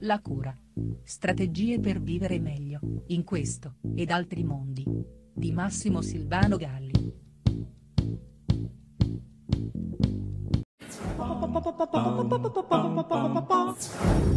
La cura. Strategie per vivere meglio, in questo, ed altri mondi. Di Massimo Silvano Galli.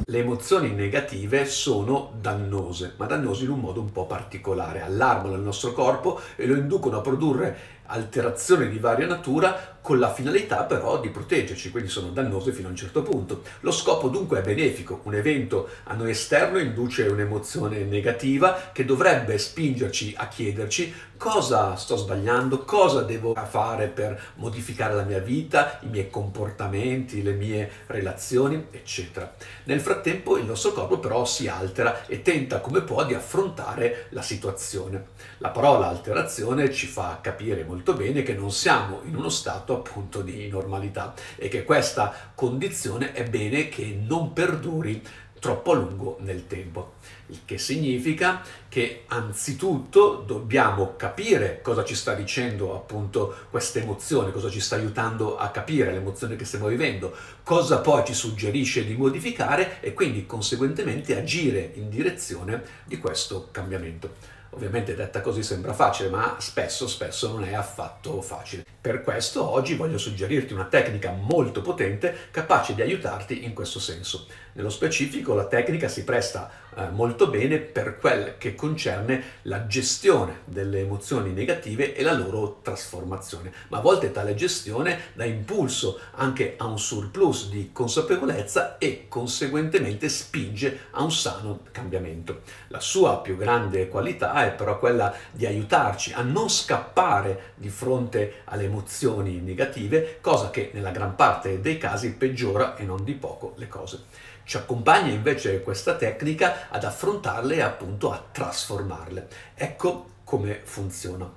Le emozioni negative sono dannose, ma dannose in un modo un po' particolare. Allarmano il nostro corpo e lo inducono a produrre alterazioni di varia natura con la finalità però di proteggerci, quindi sono dannose fino a un certo punto. Lo scopo dunque è benefico, un evento a noi esterno induce un'emozione negativa che dovrebbe spingerci a chiederci cosa sto sbagliando, cosa devo fare per modificare la mia vita, i miei comportamenti, le mie relazioni, eccetera. Nel frattempo il nostro corpo però si altera e tenta come può di affrontare la situazione. La parola alterazione ci fa capire molto bene che non siamo in uno stato appunto di normalità e che questa condizione è bene che non perduri troppo a lungo nel tempo, il che significa che anzitutto dobbiamo capire cosa ci sta dicendo appunto questa emozione, cosa ci sta aiutando a capire l'emozione che stiamo vivendo, cosa poi ci suggerisce di modificare e quindi conseguentemente agire in direzione di questo cambiamento. Ovviamente detta così sembra facile, ma spesso, spesso non è affatto facile. Per questo oggi voglio suggerirti una tecnica molto potente capace di aiutarti in questo senso. Nello specifico la tecnica si presta eh, molto bene per quel che concerne la gestione delle emozioni negative e la loro trasformazione, ma a volte tale gestione dà impulso anche a un surplus di consapevolezza e conseguentemente spinge a un sano cambiamento. La sua più grande qualità è però quella di aiutarci a non scappare di fronte alle emozioni negative, cosa che nella gran parte dei casi peggiora e non di poco le cose. Ci accompagna invece questa tecnica ad affrontarle e appunto a trasformarle. Ecco come funziona.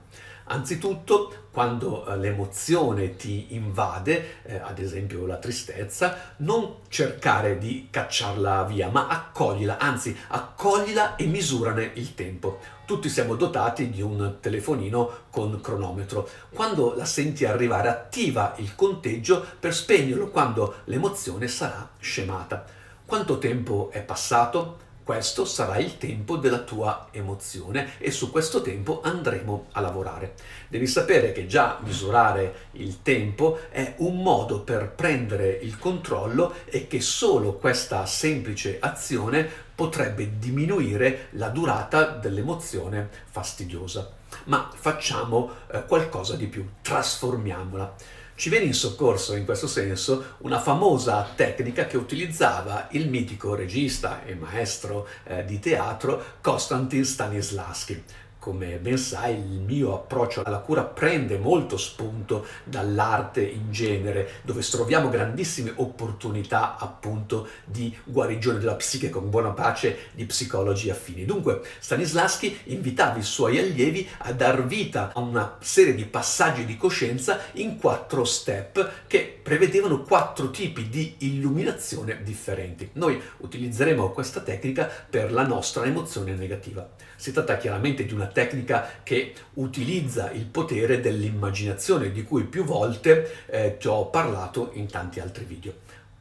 Anzitutto, quando eh, l'emozione ti invade, eh, ad esempio la tristezza, non cercare di cacciarla via, ma accoglila, anzi accoglila e misurane il tempo. Tutti siamo dotati di un telefonino con cronometro. Quando la senti arrivare, attiva il conteggio per spegnerlo quando l'emozione sarà scemata. Quanto tempo è passato? Questo sarà il tempo della tua emozione e su questo tempo andremo a lavorare. Devi sapere che già misurare il tempo è un modo per prendere il controllo e che solo questa semplice azione potrebbe diminuire la durata dell'emozione fastidiosa. Ma facciamo eh, qualcosa di più, trasformiamola. Ci viene in soccorso in questo senso una famosa tecnica che utilizzava il mitico regista e maestro eh, di teatro Konstantin Stanislavski come ben sai, il mio approccio alla cura prende molto spunto dall'arte in genere, dove troviamo grandissime opportunità appunto di guarigione della psiche con buona pace di psicologi affini. Dunque, Stanislavski invitava i suoi allievi a dar vita a una serie di passaggi di coscienza in quattro step che prevedevano quattro tipi di illuminazione differenti. Noi utilizzeremo questa tecnica per la nostra emozione negativa. Si tratta chiaramente di una tecnica che utilizza il potere dell'immaginazione di cui più volte eh, ti ho parlato in tanti altri video.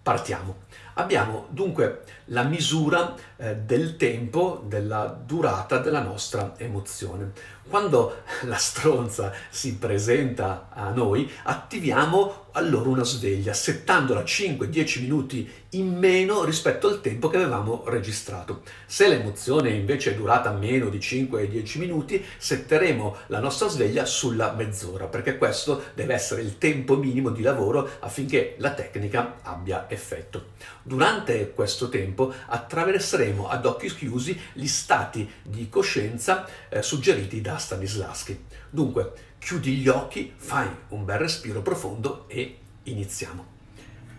Partiamo. Abbiamo dunque la misura eh, del tempo, della durata della nostra emozione. Quando la stronza si presenta a noi, attiviamo allora una sveglia, settandola 5-10 minuti in meno rispetto al tempo che avevamo registrato. Se l'emozione invece è durata meno di 5-10 minuti, setteremo la nostra sveglia sulla mezz'ora, perché questo deve essere il tempo minimo di lavoro affinché la tecnica abbia effetto. Durante questo tempo attraverseremo ad occhi chiusi gli stati di coscienza eh, suggeriti da Stanislavski. Dunque, chiudi gli occhi, fai un bel respiro profondo e iniziamo.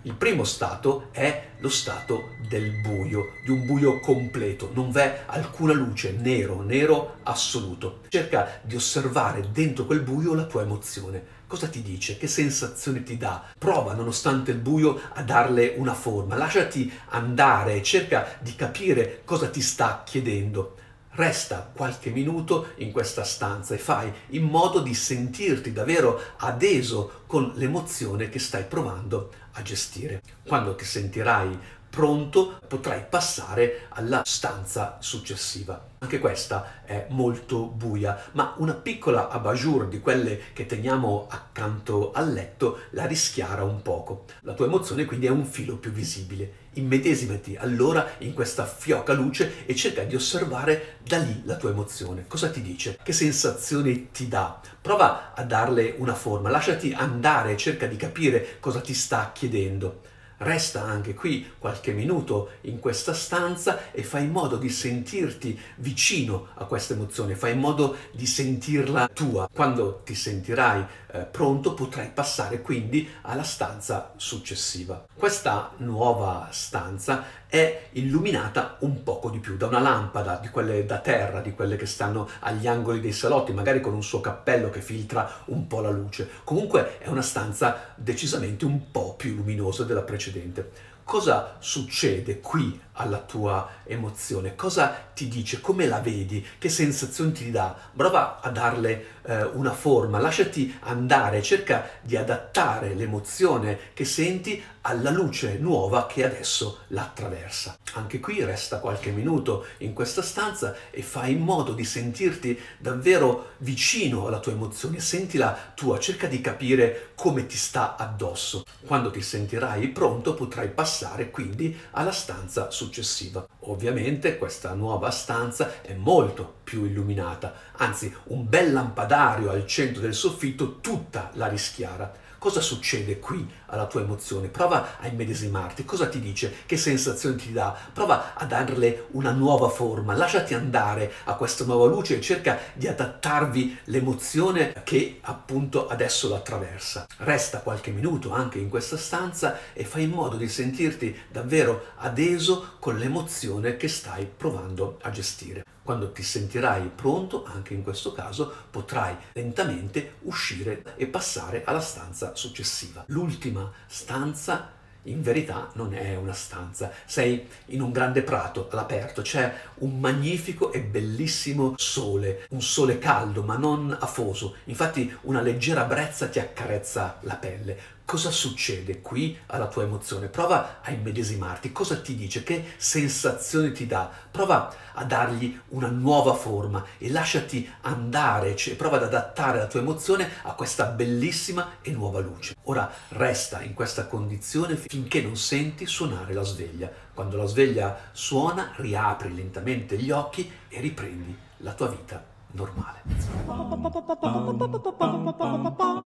Il primo stato è lo stato del buio, di un buio completo, non v'è alcuna luce, nero, nero assoluto. Cerca di osservare dentro quel buio la tua emozione. Cosa ti dice? Che sensazione ti dà? Prova, nonostante il buio, a darle una forma. Lasciati andare, cerca di capire cosa ti sta chiedendo. Resta qualche minuto in questa stanza e fai in modo di sentirti davvero adeso con l'emozione che stai provando a gestire. Quando ti sentirai pronto, potrai passare alla stanza successiva. Anche questa è molto buia, ma una piccola abajour di quelle che teniamo accanto al letto la rischiara un poco. La tua emozione quindi è un filo più visibile. Immedesimati allora in questa fioca luce e cerca di osservare da lì la tua emozione. Cosa ti dice? Che sensazioni ti dà? Prova a darle una forma, lasciati andare, cerca di capire cosa ti sta chiedendo. Resta anche qui qualche minuto in questa stanza e fai in modo di sentirti vicino a questa emozione, fai in modo di sentirla tua. Quando ti sentirai eh, pronto potrai passare quindi alla stanza successiva. Questa nuova stanza è illuminata un poco di più da una lampada di quelle da terra, di quelle che stanno agli angoli dei salotti, magari con un suo cappello che filtra un po' la luce. Comunque è una stanza decisamente un po' più luminosa della precedente cosa succede qui alla tua emozione? Cosa ti dice? Come la vedi? Che sensazioni ti dà? Prova a darle eh, una forma, lasciati andare, cerca di adattare l'emozione che senti alla luce nuova che adesso la attraversa. Anche qui resta qualche minuto in questa stanza e fai in modo di sentirti davvero vicino alla tua emozione, sentila tua, cerca di capire come ti sta addosso. Quando ti sentirai pronto potrai passare quindi alla stanza successiva. Ovviamente questa nuova stanza è molto più illuminata, anzi un bel lampadario al centro del soffitto tutta la rischiara. Cosa succede qui alla tua emozione? Prova a immedesimarti. Cosa ti dice? Che sensazioni ti dà? Prova a darle una nuova forma. Lasciati andare a questa nuova luce e cerca di adattarvi l'emozione che appunto adesso la attraversa. Resta qualche minuto anche in questa stanza e fai in modo di sentirti davvero adeso con l'emozione che stai provando a gestire. Quando ti sentirai pronto, anche in questo caso, potrai lentamente uscire e passare alla stanza successiva. L'ultima stanza in verità non è una stanza, sei in un grande prato all'aperto, c'è un magnifico e bellissimo sole, un sole caldo ma non afoso, infatti una leggera brezza ti accarezza la pelle, Cosa succede qui alla tua emozione? Prova a immedesimarti, cosa ti dice, che sensazioni ti dà, prova a dargli una nuova forma e lasciati andare, cioè prova ad adattare la tua emozione a questa bellissima e nuova luce. Ora resta in questa condizione finché non senti suonare la sveglia. Quando la sveglia suona, riapri lentamente gli occhi e riprendi la tua vita normale.